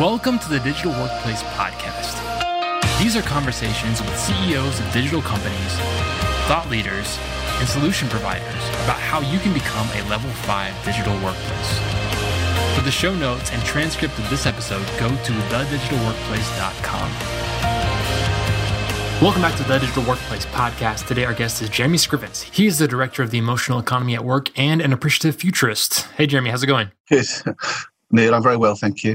Welcome to the Digital Workplace Podcast. These are conversations with CEOs of digital companies, thought leaders, and solution providers about how you can become a level 5 digital workplace. For the show notes and transcript of this episode, go to thedigitalworkplace.com. Welcome back to the Digital Workplace Podcast. Today, our guest is Jeremy Scrivens. He is the director of the emotional economy at work and an appreciative futurist. Hey, Jeremy, how's it going? Yes, Neil, I'm very well, thank you.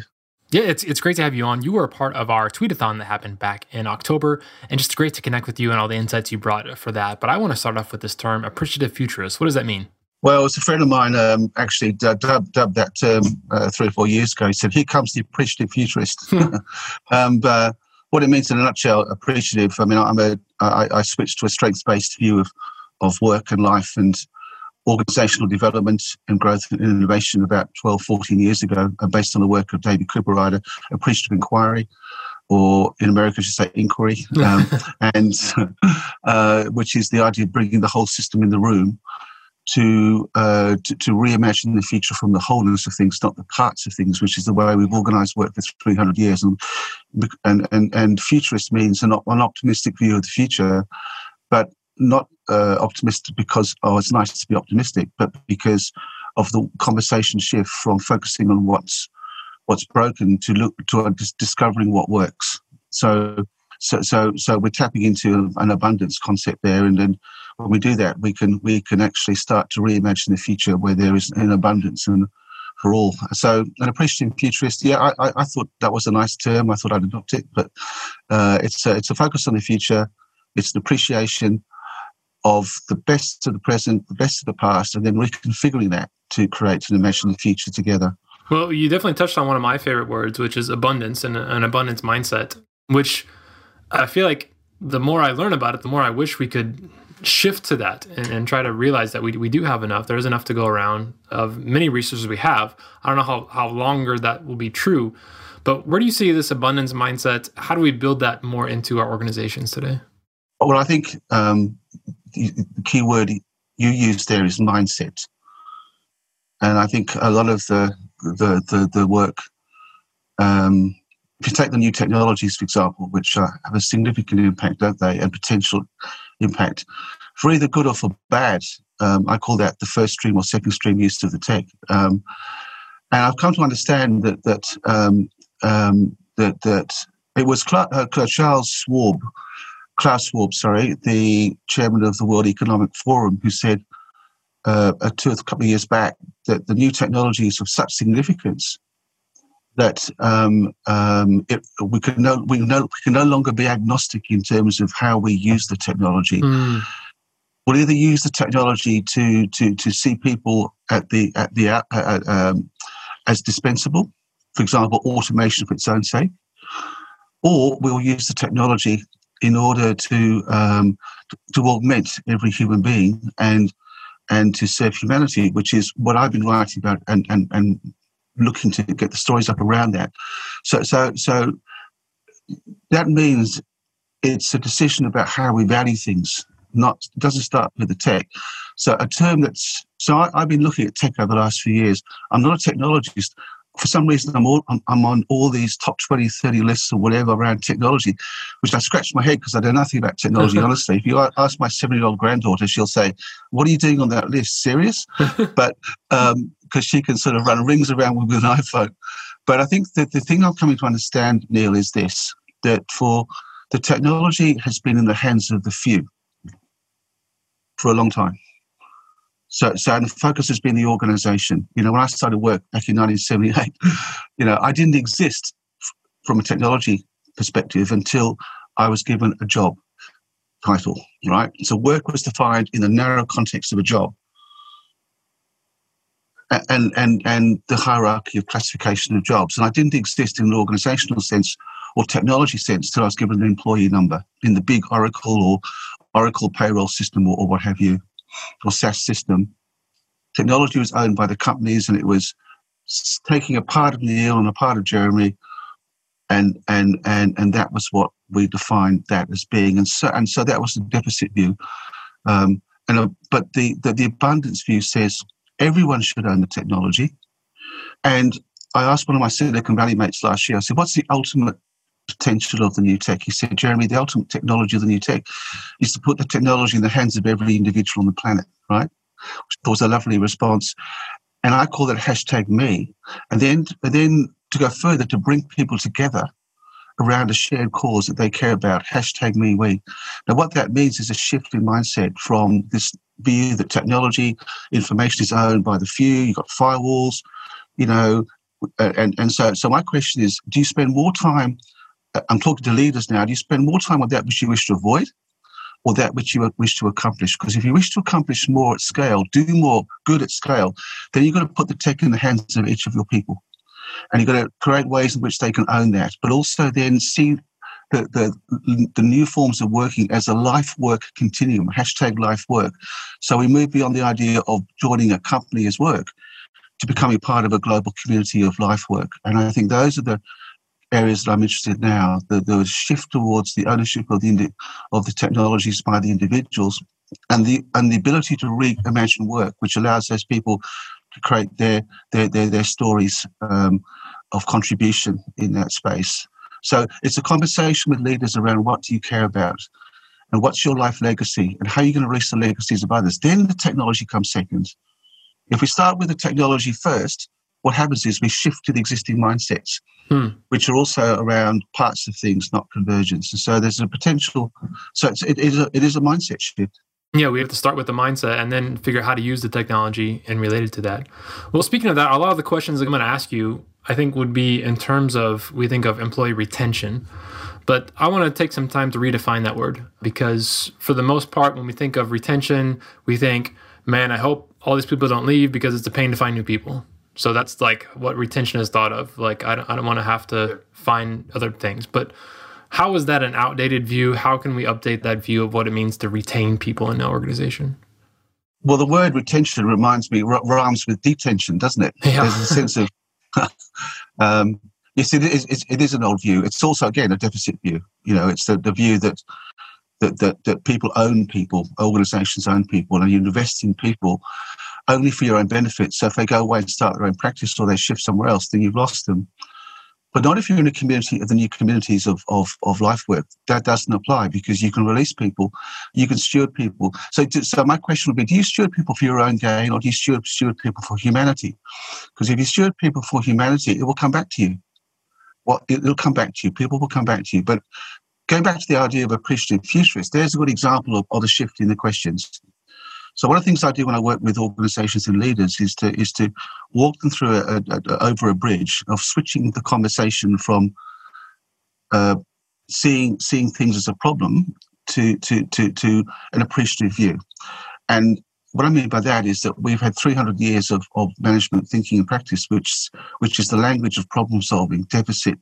Yeah, it's it's great to have you on. You were a part of our tweetathon that happened back in October, and just great to connect with you and all the insights you brought for that. But I want to start off with this term, appreciative futurist. What does that mean? Well, it's a friend of mine um, actually dubbed, dubbed that term uh, three or four years ago. He said, "Here comes the appreciative futurist." Hmm. um, but what it means in a nutshell, appreciative. I mean, I'm a I, I switched to a strengths-based view of of work and life, and organizational development and growth and innovation about 12, 14 years ago, uh, based on the work of David Cooperrider, appreciative inquiry, or in America, I should say inquiry, um, and uh, which is the idea of bringing the whole system in the room to, uh, to, to reimagine the future from the wholeness of things, not the parts of things, which is the way we've organised work for 300 years. And and and, and futurist means an, an optimistic view of the future, but not uh, optimistic because oh it's nice to be optimistic, but because of the conversation shift from focusing on what's what's broken to look to discovering what works. So so so so we're tapping into an abundance concept there, and then when we do that, we can we can actually start to reimagine the future where there is an abundance and for all. So an appreciative futurist, yeah, I, I, thought that was a nice term. I thought I'd adopt it, but uh, it's a, it's a focus on the future. It's an appreciation of the best of the present, the best of the past, and then reconfiguring that to create an imagined future together. Well, you definitely touched on one of my favorite words, which is abundance and an abundance mindset, which I feel like the more I learn about it, the more I wish we could shift to that and, and, try to realize that we, we do have enough. There's enough to go around of many resources we have. I don't know how, how longer that will be true, but where do you see this abundance mindset? How do we build that more into our organizations today? Well, I think um, the, key word you use there is mindset, and I think a lot of the the the, the work. Um, if you take the new technologies, for example, which uh, have a significant impact, don't they, and potential impact, for either good or for bad, um, I call that the first stream or second stream use of the tech. Um, and I've come to understand that that um, um that that it was uh, Charles Schwab Klaus Schwab, sorry, the chairman of the World Economic Forum, who said uh, a, two, a couple of years back that the new technology is of such significance that um, um, it, we, can no, we, no, we can no longer be agnostic in terms of how we use the technology. Mm. We'll either use the technology to, to, to see people at the, at the, uh, uh, um, as dispensable, for example, automation for its own sake, or we'll use the technology in order to um, to augment every human being and and to serve humanity, which is what I've been writing about and and, and looking to get the stories up around that. So so so that means it's a decision about how we value things. Not doesn't start with the tech. So a term that's so I, I've been looking at tech over the last few years. I'm not a technologist for some reason I'm, all, I'm, I'm, on all these top 20, 30 lists or whatever around technology, which I scratch my head because I know nothing about technology, honestly. If you ask my seven year old granddaughter, she'll say, What are you doing on that list? Serious? but because um, she can sort of run rings around with an iPhone. But I think that the thing I'm coming to understand, Neil, is this that for the technology has been in the hands of the few for a long time. So, so and the focus has been the organization. You know, when I started work back in 1978, you know, I didn't exist from a technology perspective until I was given a job title, right? So work was defined in the narrow context of a job. And, and, and the hierarchy of classification of jobs. And I didn't exist in an organizational sense or technology sense till I was given an employee number in the big Oracle or Oracle payroll system or, or what have you or SaaS system. Technology was owned by the companies, and it was taking a part of Neil and a part of Jeremy, and and and and that was what we defined that as being, and so and so that was the deficit view. Um, and uh, but the, the the abundance view says everyone should own the technology, and I asked one of my Silicon Valley mates last year, I said, what's the ultimate potential of the new tech? He said, Jeremy, the ultimate technology of the new tech is to put the technology in the hands of every individual on the planet, right? Which was a lovely response. And I call that hashtag me. And then, and then to go further, to bring people together around a shared cause that they care about, hashtag me we. Now, what that means is a shift in mindset from this view that technology, information is owned by the few, you've got firewalls, you know, and, and so, so my question is, do you spend more time, I'm talking to leaders now, do you spend more time on that which you wish to avoid or that which you wish to accomplish? Because if you wish to accomplish more at scale, do more good at scale, then you've got to put the tech in the hands of each of your people and you've got to create ways in which they can own that, but also then see the, the, the new forms of working as a life work continuum, hashtag life work. So we move beyond the idea of joining a company as work to becoming part of a global community of life work. And I think those are the areas that I'm interested in now, the, the shift towards the ownership of the, of the technologies by the individuals and the, and the ability to reimagine work, which allows those people to create their their their, their stories um, of contribution in that space. So it's a conversation with leaders around what do you care about, and what's your life legacy, and how are you going to reach the legacies of others. Then the technology comes second. If we start with the technology first, what happens is we shift to the existing mindsets, hmm. which are also around parts of things, not convergence. And so there's a potential. So it's, it, is a, it is a mindset shift. Yeah, we have to start with the mindset and then figure out how to use the technology and related to that. Well, speaking of that, a lot of the questions I'm going to ask you, I think, would be in terms of we think of employee retention. But I want to take some time to redefine that word because, for the most part, when we think of retention, we think, man, I hope all these people don't leave because it's a pain to find new people. So that's like what retention is thought of. Like, I don't, I don't want to have to find other things. But how is that an outdated view? How can we update that view of what it means to retain people in an organization? Well, the word retention reminds me rhymes with detention, doesn't it? Yeah. There's a sense of um, yes, it is. It is an old view. It's also again a deficit view. You know, it's the, the view that that, that that people own people, organisations own people, and you invest in people only for your own benefit. So if they go away and start their own practice or they shift somewhere else, then you've lost them but not if you're in a community of the new communities of, of, of life work. That doesn't apply because you can release people, you can steward people. So, so my question would be: Do you steward people for your own gain, or do you steward, steward people for humanity? Because if you steward people for humanity, it will come back to you. Well, it'll come back to you. People will come back to you. But going back to the idea of appreciative futurists, there's a good example of, of a shift in the questions. So one of the things I do when I work with organisations and leaders is to is to walk them through a, a, a, over a bridge of switching the conversation from uh, seeing seeing things as a problem to to to to an appreciative view. And what I mean by that is that we've had 300 years of, of management thinking and practice, which which is the language of problem solving, deficit.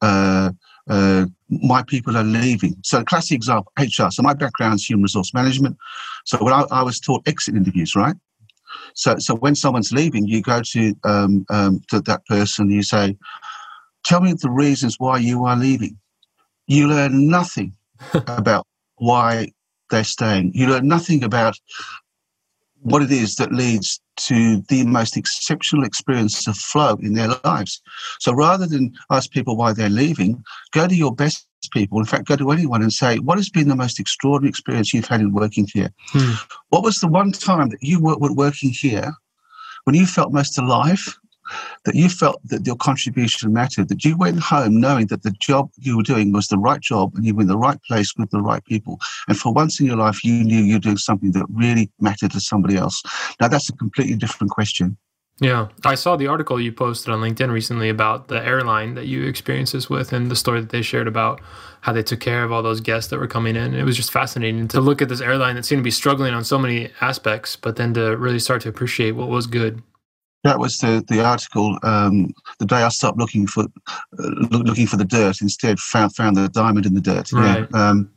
Uh, uh, my people are leaving. So, classic example, HR. So, my background is human resource management. So, when I, I was taught exit interviews, right? So, so when someone's leaving, you go to um, um, to that person, you say, "Tell me the reasons why you are leaving." You learn nothing about why they're staying. You learn nothing about what it is that leads to the most exceptional experience of flow in their lives. So rather than ask people why they're leaving, go to your best people. In fact, go to anyone and say, what has been the most extraordinary experience you've had in working here? Hmm. What was the one time that you were working here when you felt most alive that you felt that your contribution mattered, that you went home knowing that the job you were doing was the right job and you were in the right place with the right people. And for once in your life, you knew you were doing something that really mattered to somebody else. Now, that's a completely different question. Yeah, I saw the article you posted on LinkedIn recently about the airline that you experienced this with and the story that they shared about how they took care of all those guests that were coming in. It was just fascinating to look at this airline that seemed to be struggling on so many aspects, but then to really start to appreciate what was good that was the the article. Um, the day I stopped looking for uh, looking for the dirt, instead found found the diamond in the dirt. Right. Yeah. Um,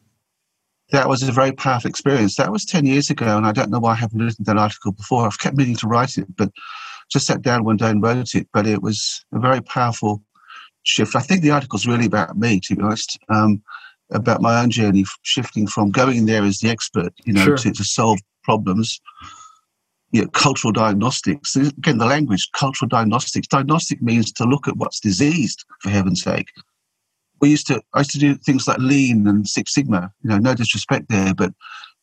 that was a very powerful experience. That was ten years ago, and I don't know why I haven't written that article before. I've kept meaning to write it, but just sat down one day and wrote it. But it was a very powerful shift. I think the article's really about me, to be honest. Um, about my own journey, shifting from going there as the expert, you know, sure. to, to solve problems you know, cultural diagnostics. Again, the language, cultural diagnostics. Diagnostic means to look at what's diseased, for heaven's sake. We used to, I used to do things like lean and Six Sigma. You know, no disrespect there, but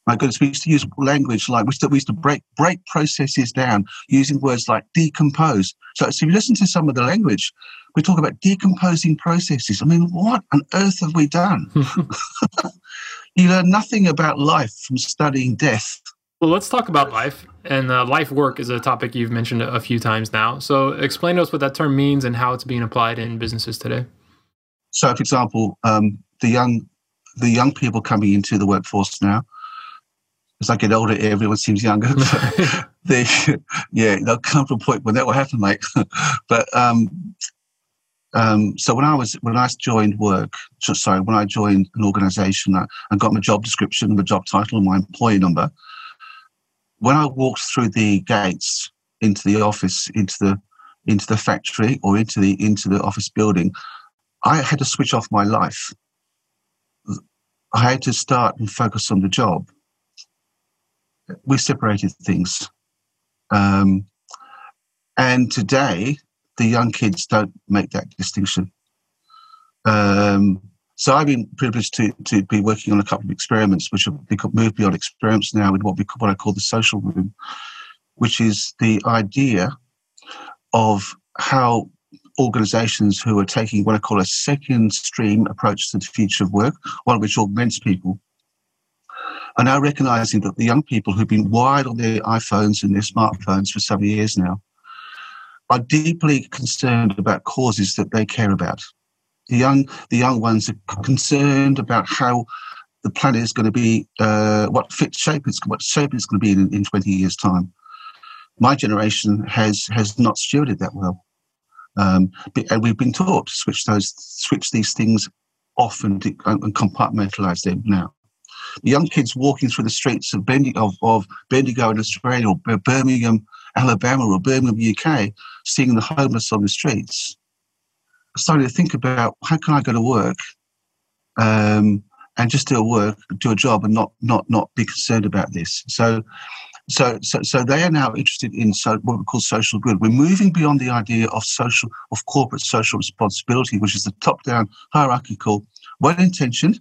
my goodness, we used to use language like we used to, we used to break break processes down using words like decompose. So, so if you listen to some of the language, we talk about decomposing processes. I mean, what on earth have we done? you learn nothing about life from studying death. Well, let's talk about life. And uh, life work is a topic you've mentioned a few times now. So, explain to us what that term means and how it's being applied in businesses today. So, for example, um, the young the young people coming into the workforce now. As I get older, everyone seems younger. they, yeah, they'll come to a point when that will happen, mate. but um, um, so when I was when I joined work, sorry, when I joined an organisation, I, I got my job description, my job title, and my employee number when I walked through the gates into the office, into the into the factory or into the into the office building, I had to switch off my life. I had to start and focus on the job. We separated things. Um, and today, the young kids don't make that distinction. Um, so I've been privileged to, to be working on a couple of experiments, which have moved beyond experiments now with what we what I call the social room, which is the idea of how organizations who are taking what I call a second stream approach to the future of work, one which augments people, are now recognizing that the young people who've been wired on their iPhones and their smartphones for some years now are deeply concerned about causes that they care about the young the young ones are concerned about how the planet is going to be, uh, what fit shape it's what shape it's going to be in, in 20 years' time. My generation has has not stewarded that well, um, and we've been taught to switch those switch these things off and, and compartmentalize them now. The young kids walking through the streets of, Bendigo, of, of Bendigo in Australia or Birmingham, Alabama or Birmingham, UK, seeing the homeless on the streets started to think about how can I go to work um, and just do a work, do a job, and not not not be concerned about this. So. So, so, so they are now interested in so, what we call social good. We're moving beyond the idea of social, of corporate social responsibility, which is the top-down hierarchical, well-intentioned,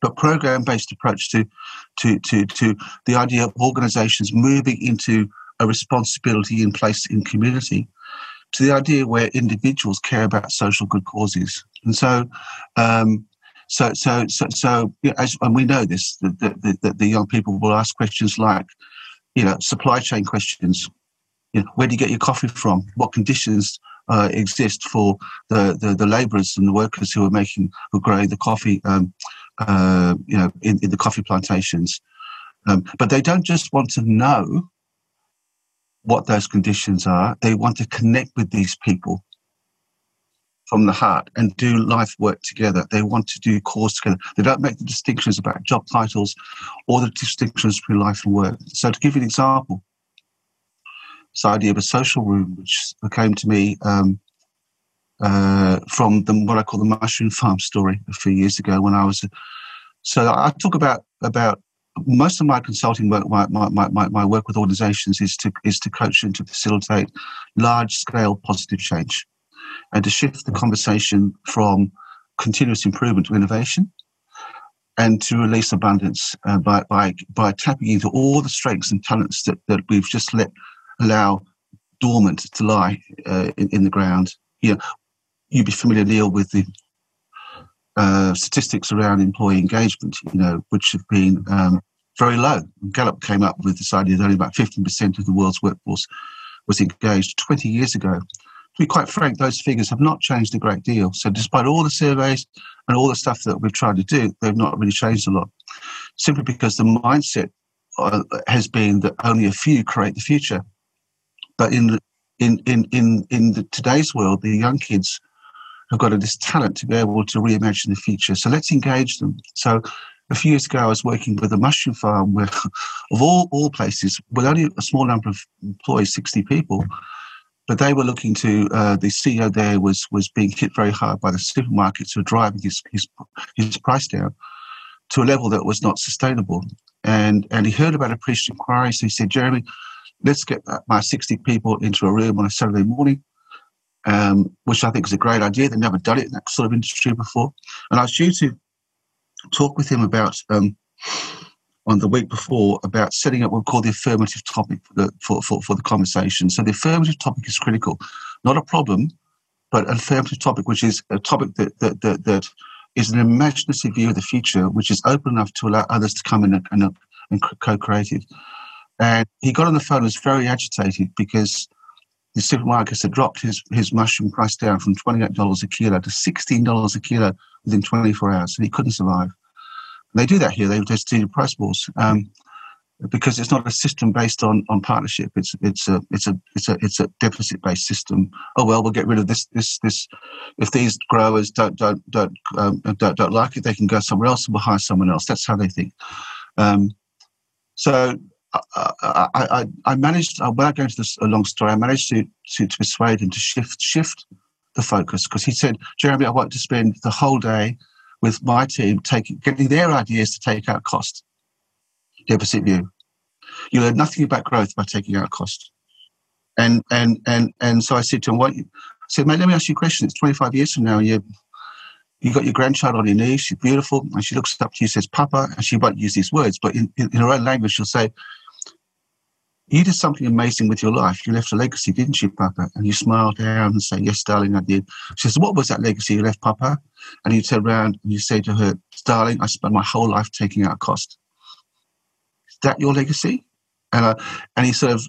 but program-based approach to, to, to, to the idea of organisations moving into a responsibility in place in community to the idea where individuals care about social good causes. And so, um, so, so, so, so as, and we know this, that the, young people will ask questions like, you know, supply chain questions. You know, where do you get your coffee from? What conditions uh, exist for the, the, the labourers and the workers who are making, who are growing the coffee, um, uh, you know, in, in the coffee plantations? Um, but they don't just want to know what those conditions are. They want to connect with these people from the heart and do life work together. They want to do cause together. They don't make the distinctions about job titles or the distinctions between life and work. So, to give you an example, this idea of a social room, which came to me um, uh, from the, what I call the mushroom farm story a few years ago when I was. So I talk about about most of my consulting work, my, my, my, my work with organizations is to, is to coach and to facilitate large scale positive change and to shift the conversation from continuous improvement to innovation and to release abundance uh, by, by, by tapping into all the strengths and talents that, that we've just let allow dormant to lie uh, in, in the ground. You know, you'd be familiar, Neil, with the uh, statistics around employee engagement, you know, which have been um, very low. Gallup came up with this idea that only about 15% of the world's workforce was engaged 20 years ago. To be quite frank, those figures have not changed a great deal. So, despite all the surveys and all the stuff that we've tried to do, they've not really changed a lot. Simply because the mindset uh, has been that only a few create the future. But in in in in in the, today's world, the young kids have got this talent to be able to reimagine the future. So let's engage them. So a few years ago, I was working with a mushroom farm where, of all, all places, with only a small number of employees, 60 people, but they were looking to, uh, the CEO there was, was being hit very hard by the supermarkets who were driving his, his, his price down to a level that was not sustainable. And, and he heard about a priest inquiry, so he said, Jeremy, let's get my 60 people into a room on a Saturday morning, um, which I think is a great idea. They've never done it in that sort of industry before. And I was due to talk with him about um, on the week before about setting up what we call the affirmative topic for the, for, for, for the conversation. So the affirmative topic is critical, not a problem, but an affirmative topic, which is a topic that, that, that, that is an imaginative view of the future, which is open enough to allow others to come in and, and, and co-creative. And he got on the phone and was very agitated because the supermarkets had dropped his, his mushroom price down from $28 a kilo to $16 a kilo within 24 hours, and he couldn't survive. They do that here. They just do price wars um, because it's not a system based on, on partnership. It's it's a it's a it's a it's a deficit based system. Oh well, we'll get rid of this this this. If these growers don't don't don't um, don't, don't like it, they can go somewhere else and we'll hire someone else. That's how they think. Um, so I, I, I, managed, without going into this a long story, I managed to, to, to persuade him to shift shift the focus because he said, Jeremy, I want to spend the whole day with my team taking getting their ideas to take out cost. Deficit view. You learn nothing about growth by taking out cost. And and and and so I said to him, what I said, mate, let me ask you a question. It's 25 years from now, you you got your grandchild on your knee, she's beautiful, and she looks up to you, says, Papa, and she won't use these words, but in, in, in her own language, she'll say, you did something amazing with your life. You left a legacy, didn't you, Papa? And you smile down and say, Yes, darling, I did. She says, What was that legacy you left, Papa? And you turn around and you say to her, Darling, I spent my whole life taking out cost. Is that your legacy? And, uh, and he sort of,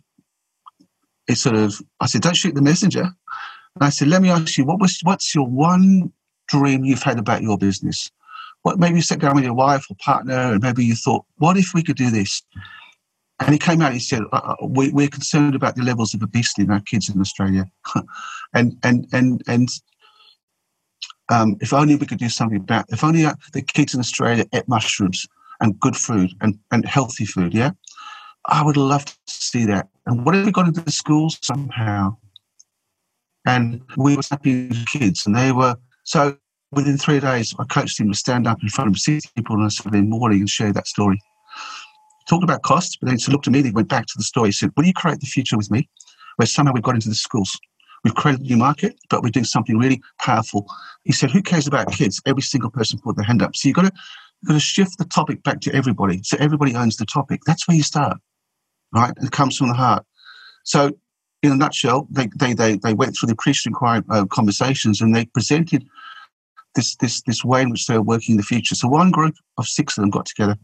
he sort of, I said, Don't shoot the messenger. And I said, Let me ask you, what was, what's your one dream you've had about your business? What maybe you sat down with your wife or partner and maybe you thought, What if we could do this? And he came out he said, uh, uh we, We're concerned about the levels of obesity in our kids in Australia. and and and and um, if only we could do something about if only uh, the kids in Australia ate mushrooms and good food and, and healthy food, yeah? I would love to see that. And what if we got into the schools somehow? And we were happy kids, and they were so within three days, I coached him to stand up in front of 60 people on a Saturday morning and share that story talked about costs, but then he looked at me, they went back to the story. He said, Will you create the future with me? Where somehow we've got into the schools. We've created a new market, but we're doing something really powerful. He said, Who cares about kids? Every single person put their hand up. So you've got to, you've got to shift the topic back to everybody. So everybody owns the topic. That's where you start, right? It comes from the heart. So, in a nutshell, they, they, they, they went through the pre-inquiry uh, conversations and they presented this, this, this way in which they were working in the future. So one group of six of them got together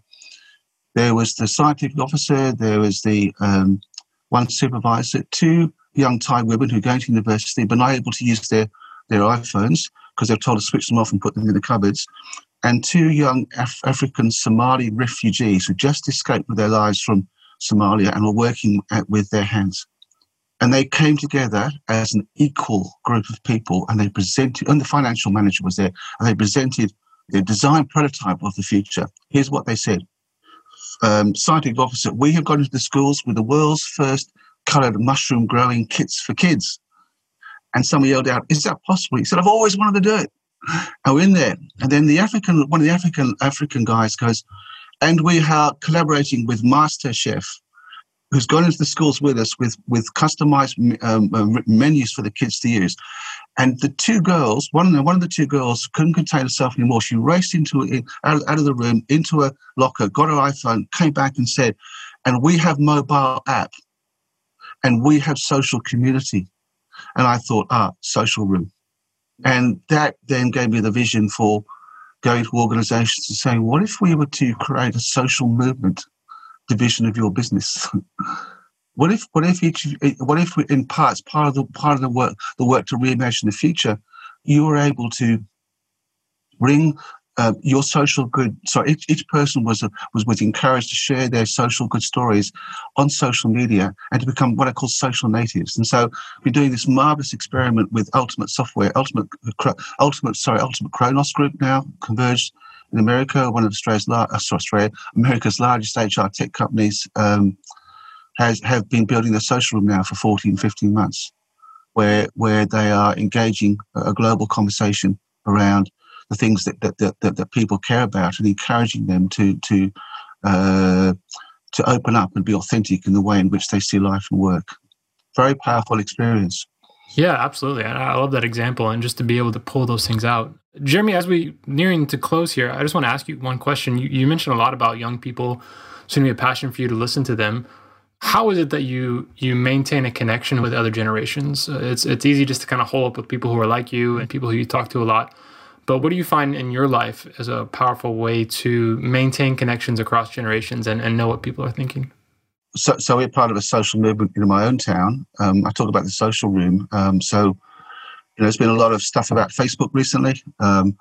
there was the scientific officer, there was the um, one supervisor, two young Thai women who are going to university but not able to use their, their iPhones because they're told to switch them off and put them in the cupboards, and two young Af- African Somali refugees who just escaped with their lives from Somalia and were working at, with their hands. And they came together as an equal group of people and they presented, and the financial manager was there, and they presented the design prototype of the future. Here's what they said um, scientific officer, we have gone into the schools with the world's first coloured mushroom growing kits for kids. And someone yelled out, "Is that possible?" He said, "I've always wanted to do it." And we're in there, and then the African, one of the African African guys goes, "And we are collaborating with Master Chef, who's gone into the schools with us with with customized um, uh, menus for the kids to use. And the two girls, one one of the two girls couldn't contain herself anymore. She raced into out, out of the room into a locker, got her iPhone, came back and said, "And we have mobile app, and we have social community." And I thought, ah, social room, and that then gave me the vision for going to organizations and saying, what if we were to create a social movement division of your business. what if what if each what if in parts part of the part of the work the work to reimagine the future, you were able to bring uh, your social good. So each, each person was was was encouraged to share their social good stories on social media and to become what I call social natives. And so we're doing this marvelous experiment with Ultimate Software, Ultimate Ultimate sorry Ultimate Kronos Group now converged in America, one of Australia's uh, Australia, America's largest HR tech companies, um, has have been building a social room now for 14, 15 months, where where they are engaging a global conversation around the things that that, that, that, that people care about and encouraging them to to uh, to open up and be authentic in the way in which they see life and work. Very powerful experience. Yeah, absolutely. I love that example and just to be able to pull those things out. Jeremy, as we nearing to close here, I just want to ask you one question. You, you mentioned a lot about young people. It's going to be a passion for you to listen to them. How is it that you you maintain a connection with other generations? Uh, it's it's easy just to kind of hole up with people who are like you and people who you talk to a lot. But what do you find in your life as a powerful way to maintain connections across generations and, and know what people are thinking? So, so we're part of a social movement in my own town. Um, I talk about the social room. Um, so, you know, there's been a lot of stuff about Facebook recently. Um,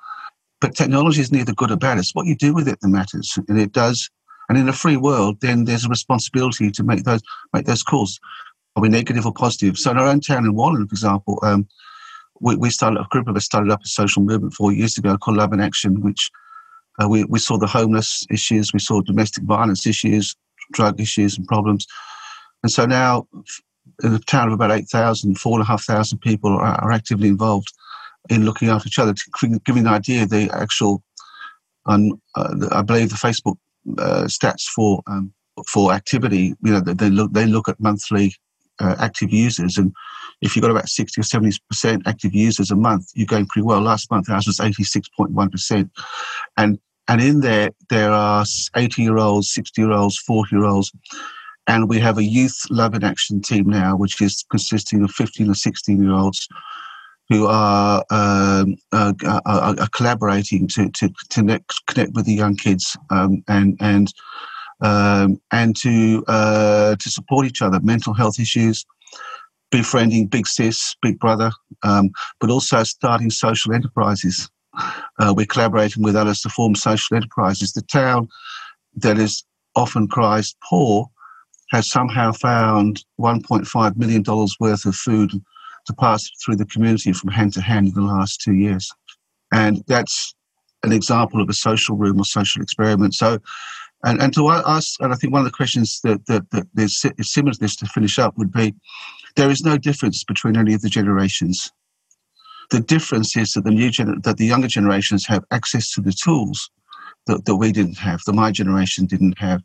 but technology is neither good or bad. It's what you do with it that matters, and it does. And in a free world, then there's a responsibility to make those make those calls. Are we negative or positive? So in our own town in Wallan, for example, um, we, we started a group of us started up a social movement four years ago called Love in Action, which uh, we, we saw the homeless issues, we saw domestic violence issues, drug issues and problems. And so now, in a town of about 8,000, 4,500 people are, are actively involved in looking after each other, to give an idea, the actual, um, uh, I believe the Facebook uh, stats for um, for activity, you know, they look they look at monthly uh, active users. And if you've got about 60 or 70% active users a month, you're going pretty well. Last month, ours was 86.1%. And and in there, there are 80 year olds, 60 year olds, 40 year olds. And we have a youth love in action team now, which is consisting of 15 or 16 year olds who are, um, uh, are, are, collaborating to, to, to connect, connect with the young kids um, and, and um, and to uh, to support each other. Mental health issues, befriending Big Sis, Big Brother, um, but also starting social enterprises. Uh, we're collaborating with others to form social enterprises. The town that is often cries poor has somehow found $1.5 million worth of food to pass through the community from hand to hand in the last two years. And that's an example of a social room or social experiment. So and, and to ask, and I think one of the questions that, that, that there's similar to this to finish up would be there is no difference between any of the generations. The difference is that the new gener- that the younger generations have access to the tools that, that we didn't have, that my generation didn't have.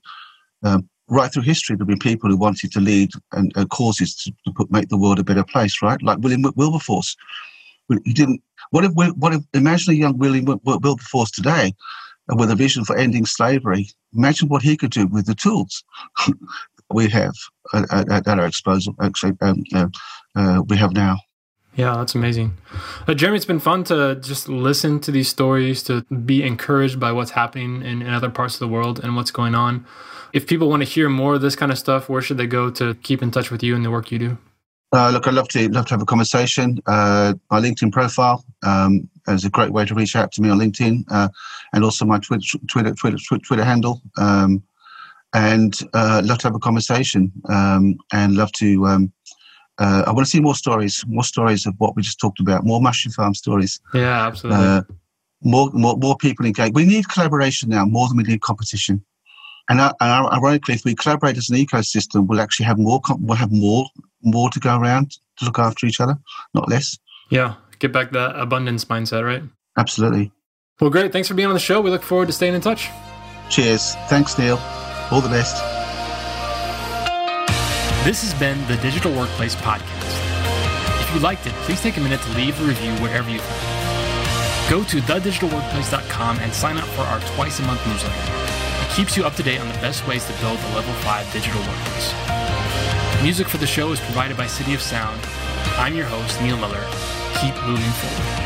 Um, right through history, there have been people who wanted to lead and uh, causes to, to put, make the world a better place, right? Like William Wilberforce. He didn't. What if? What if? Imagine a young William Wilberforce today with a vision for ending slavery. Imagine what he could do with the tools we have at, at, at our disposal. Actually, um, uh, uh, we have now. Yeah, that's amazing. Uh, Jeremy, it's been fun to just listen to these stories, to be encouraged by what's happening in, in other parts of the world and what's going on. If people want to hear more of this kind of stuff, where should they go to keep in touch with you and the work you do? Uh, look, I'd love to love to have a conversation. Uh, my LinkedIn profile um, is a great way to reach out to me on LinkedIn, uh, and also my Twitter Twitter Twitter, Twitter handle. Um, and uh, love to have a conversation, um, and love to. Uh, I want to see more stories, more stories of what we just talked about, more mushroom farm stories. Yeah, absolutely. Uh, more, more, more people engaged. We need collaboration now more than we need competition. And, uh, and ironically, if we collaborate as an ecosystem, we'll actually have more. We'll have more more to go around to look after each other, not less. Yeah, get back that abundance mindset, right? Absolutely. Well, great. Thanks for being on the show. We look forward to staying in touch. Cheers. Thanks, Neil. All the best. This has been the Digital Workplace Podcast. If you liked it, please take a minute to leave a review wherever you can. Go to thedigitalworkplace.com and sign up for our twice a month newsletter. It keeps you up to date on the best ways to build a level 5 digital workplace. Music for the show is provided by City of Sound. I'm your host, Neil Miller. Keep moving forward.